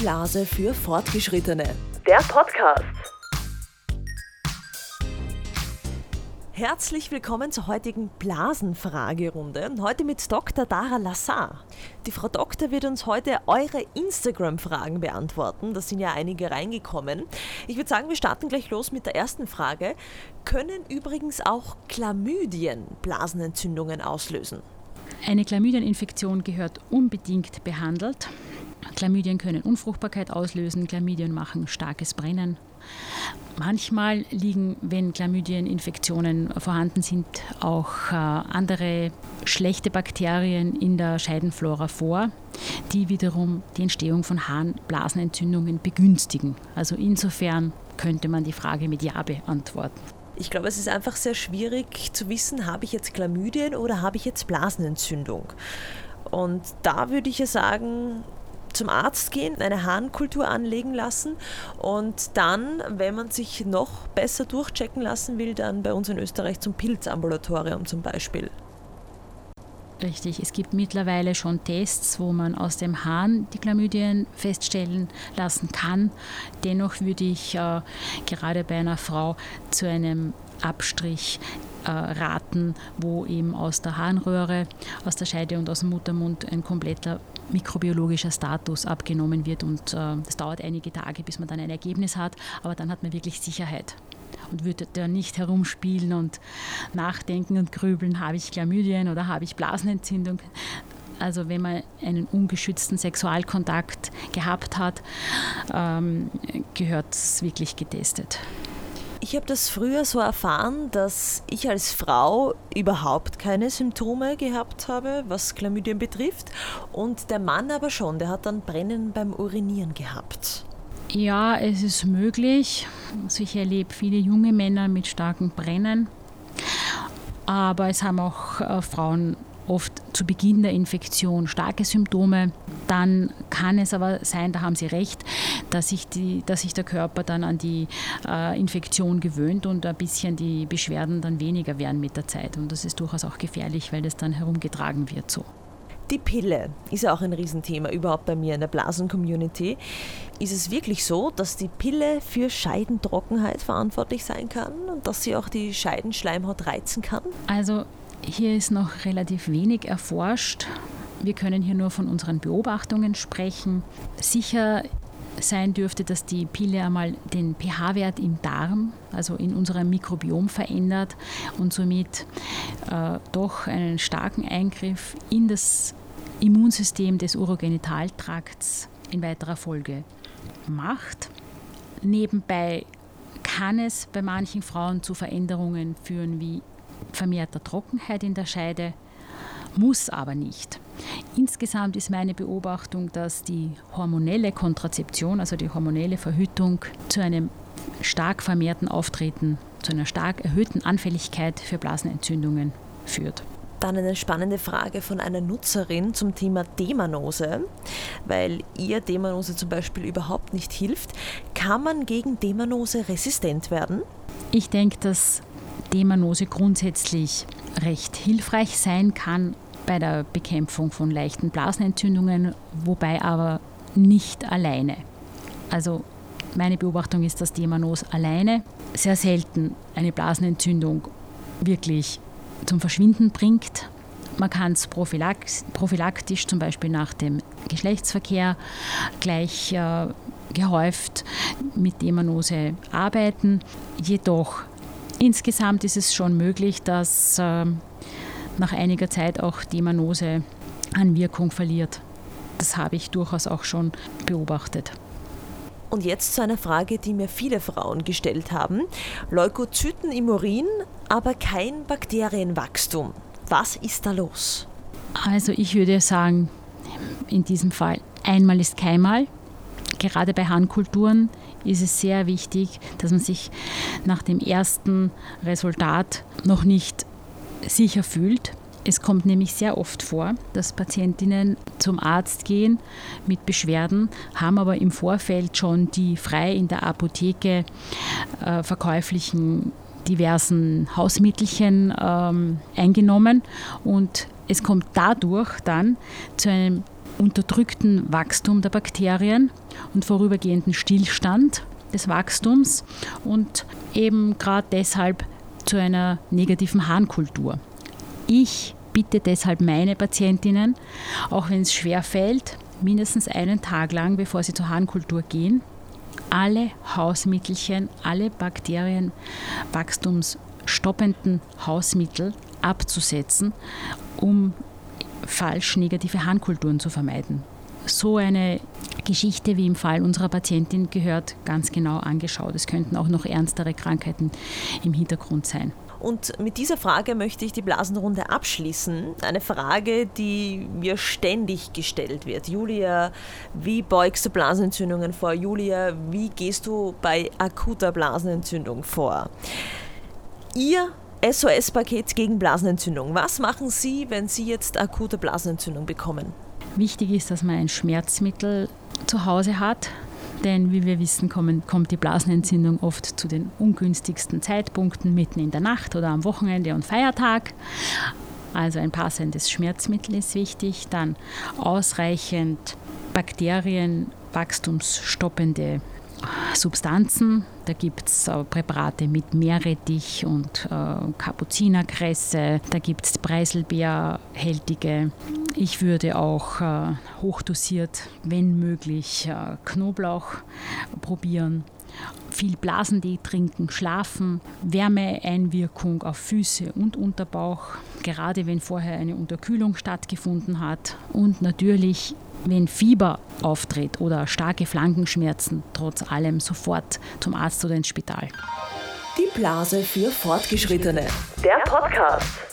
Blase für Fortgeschrittene. Der Podcast. Herzlich willkommen zur heutigen Blasenfragerunde. Heute mit Dr. Dara Lassar. Die Frau Doktor wird uns heute eure Instagram-Fragen beantworten. Da sind ja einige reingekommen. Ich würde sagen, wir starten gleich los mit der ersten Frage. Können übrigens auch Chlamydien Blasenentzündungen auslösen? Eine Chlamydieninfektion gehört unbedingt behandelt. Chlamydien können Unfruchtbarkeit auslösen, Chlamydien machen starkes Brennen. Manchmal liegen, wenn Chlamydieninfektionen vorhanden sind, auch äh, andere schlechte Bakterien in der Scheidenflora vor, die wiederum die Entstehung von Harnblasenentzündungen begünstigen. Also insofern könnte man die Frage mit Ja beantworten. Ich glaube, es ist einfach sehr schwierig zu wissen, habe ich jetzt Chlamydien oder habe ich jetzt Blasenentzündung. Und da würde ich ja sagen, zum Arzt gehen, eine Harnkultur anlegen lassen und dann, wenn man sich noch besser durchchecken lassen will, dann bei uns in Österreich zum Pilzambulatorium zum Beispiel. Richtig, es gibt mittlerweile schon Tests, wo man aus dem Hahn die Chlamydien feststellen lassen kann. Dennoch würde ich äh, gerade bei einer Frau zu einem Abstrich äh, raten, wo eben aus der Harnröhre, aus der Scheide und aus dem Muttermund ein kompletter mikrobiologischer Status abgenommen wird. Und äh, das dauert einige Tage, bis man dann ein Ergebnis hat, aber dann hat man wirklich Sicherheit und würde da nicht herumspielen und nachdenken und grübeln, habe ich Chlamydien oder habe ich Blasenentzündung. Also wenn man einen ungeschützten Sexualkontakt gehabt hat, ähm, gehört es wirklich getestet. Ich habe das früher so erfahren, dass ich als Frau überhaupt keine Symptome gehabt habe, was Chlamydien betrifft. Und der Mann aber schon, der hat dann Brennen beim Urinieren gehabt. Ja, es ist möglich. Also ich erlebe viele junge Männer mit starken Brennen. Aber es haben auch äh, Frauen oft zu Beginn der Infektion starke Symptome. Dann kann es aber sein, da haben Sie recht, dass sich, die, dass sich der Körper dann an die äh, Infektion gewöhnt und ein bisschen die Beschwerden dann weniger werden mit der Zeit. Und das ist durchaus auch gefährlich, weil das dann herumgetragen wird so. Die Pille ist auch ein Riesenthema überhaupt bei mir in der Blasen-Community. Ist es wirklich so, dass die Pille für Scheidentrockenheit verantwortlich sein kann und dass sie auch die Scheidenschleimhaut reizen kann? Also hier ist noch relativ wenig erforscht. Wir können hier nur von unseren Beobachtungen sprechen. Sicher sein dürfte, dass die Pille einmal den pH-Wert im Darm, also in unserem Mikrobiom verändert und somit äh, doch einen starken Eingriff in das Immunsystem des Urogenitaltrakts in weiterer Folge macht. Nebenbei kann es bei manchen Frauen zu Veränderungen führen wie vermehrter Trockenheit in der Scheide, muss aber nicht. Insgesamt ist meine Beobachtung, dass die hormonelle Kontrazeption, also die hormonelle Verhütung, zu einem stark vermehrten Auftreten, zu einer stark erhöhten Anfälligkeit für Blasenentzündungen führt. Dann eine spannende Frage von einer Nutzerin zum Thema Demanose, weil ihr Demanose zum Beispiel überhaupt nicht hilft. Kann man gegen Demanose resistent werden? Ich denke, dass Demanose grundsätzlich recht hilfreich sein kann bei der Bekämpfung von leichten Blasenentzündungen, wobei aber nicht alleine. Also meine Beobachtung ist, dass Demanose alleine sehr selten eine Blasenentzündung wirklich zum Verschwinden bringt. Man kann es prophylaktisch, zum Beispiel nach dem Geschlechtsverkehr, gleich äh, gehäuft mit Demanose arbeiten. Jedoch Insgesamt ist es schon möglich, dass äh, nach einiger Zeit auch die Manose an Wirkung verliert. Das habe ich durchaus auch schon beobachtet. Und jetzt zu einer Frage, die mir viele Frauen gestellt haben. Leukozyten im Urin, aber kein Bakterienwachstum. Was ist da los? Also ich würde sagen, in diesem Fall einmal ist keinmal. Gerade bei Harnkulturen ist es sehr wichtig, dass man sich nach dem ersten Resultat noch nicht sicher fühlt. Es kommt nämlich sehr oft vor, dass Patientinnen zum Arzt gehen mit Beschwerden, haben aber im Vorfeld schon die frei in der Apotheke äh, verkäuflichen diversen Hausmittelchen ähm, eingenommen und es kommt dadurch dann zu einem unterdrückten Wachstum der Bakterien und vorübergehenden Stillstand des Wachstums und eben gerade deshalb zu einer negativen Harnkultur. Ich bitte deshalb meine Patientinnen, auch wenn es schwer fällt, mindestens einen Tag lang, bevor sie zur Harnkultur gehen, alle Hausmittelchen, alle bakterienwachstumsstoppenden Hausmittel abzusetzen, um falsch negative Harnkulturen zu vermeiden. So eine Geschichte wie im Fall unserer Patientin gehört ganz genau angeschaut. Es könnten auch noch ernstere Krankheiten im Hintergrund sein. Und mit dieser Frage möchte ich die Blasenrunde abschließen. Eine Frage, die mir ständig gestellt wird. Julia, wie beugst du Blasenentzündungen vor? Julia, wie gehst du bei akuter Blasenentzündung vor? Ihr SOS-Paket gegen Blasenentzündung. Was machen Sie, wenn Sie jetzt akute Blasenentzündung bekommen? Wichtig ist, dass man ein Schmerzmittel zu Hause hat, denn wie wir wissen, kommen, kommt die Blasenentzündung oft zu den ungünstigsten Zeitpunkten, mitten in der Nacht oder am Wochenende und Feiertag. Also ein passendes Schmerzmittel ist wichtig. Dann ausreichend bakterienwachstumsstoppende Substanzen. Da gibt es äh, Präparate mit Meerrettich und äh, Kapuzinerkresse. Da gibt es Preiselbeerhältige. Ich würde auch äh, hochdosiert, wenn möglich, Knoblauch probieren viel Blasentee trinken, schlafen, Wärmeeinwirkung auf Füße und Unterbauch, gerade wenn vorher eine Unterkühlung stattgefunden hat und natürlich wenn Fieber auftritt oder starke Flankenschmerzen, trotz allem sofort zum Arzt oder ins Spital. Die Blase für Fortgeschrittene. Der Podcast.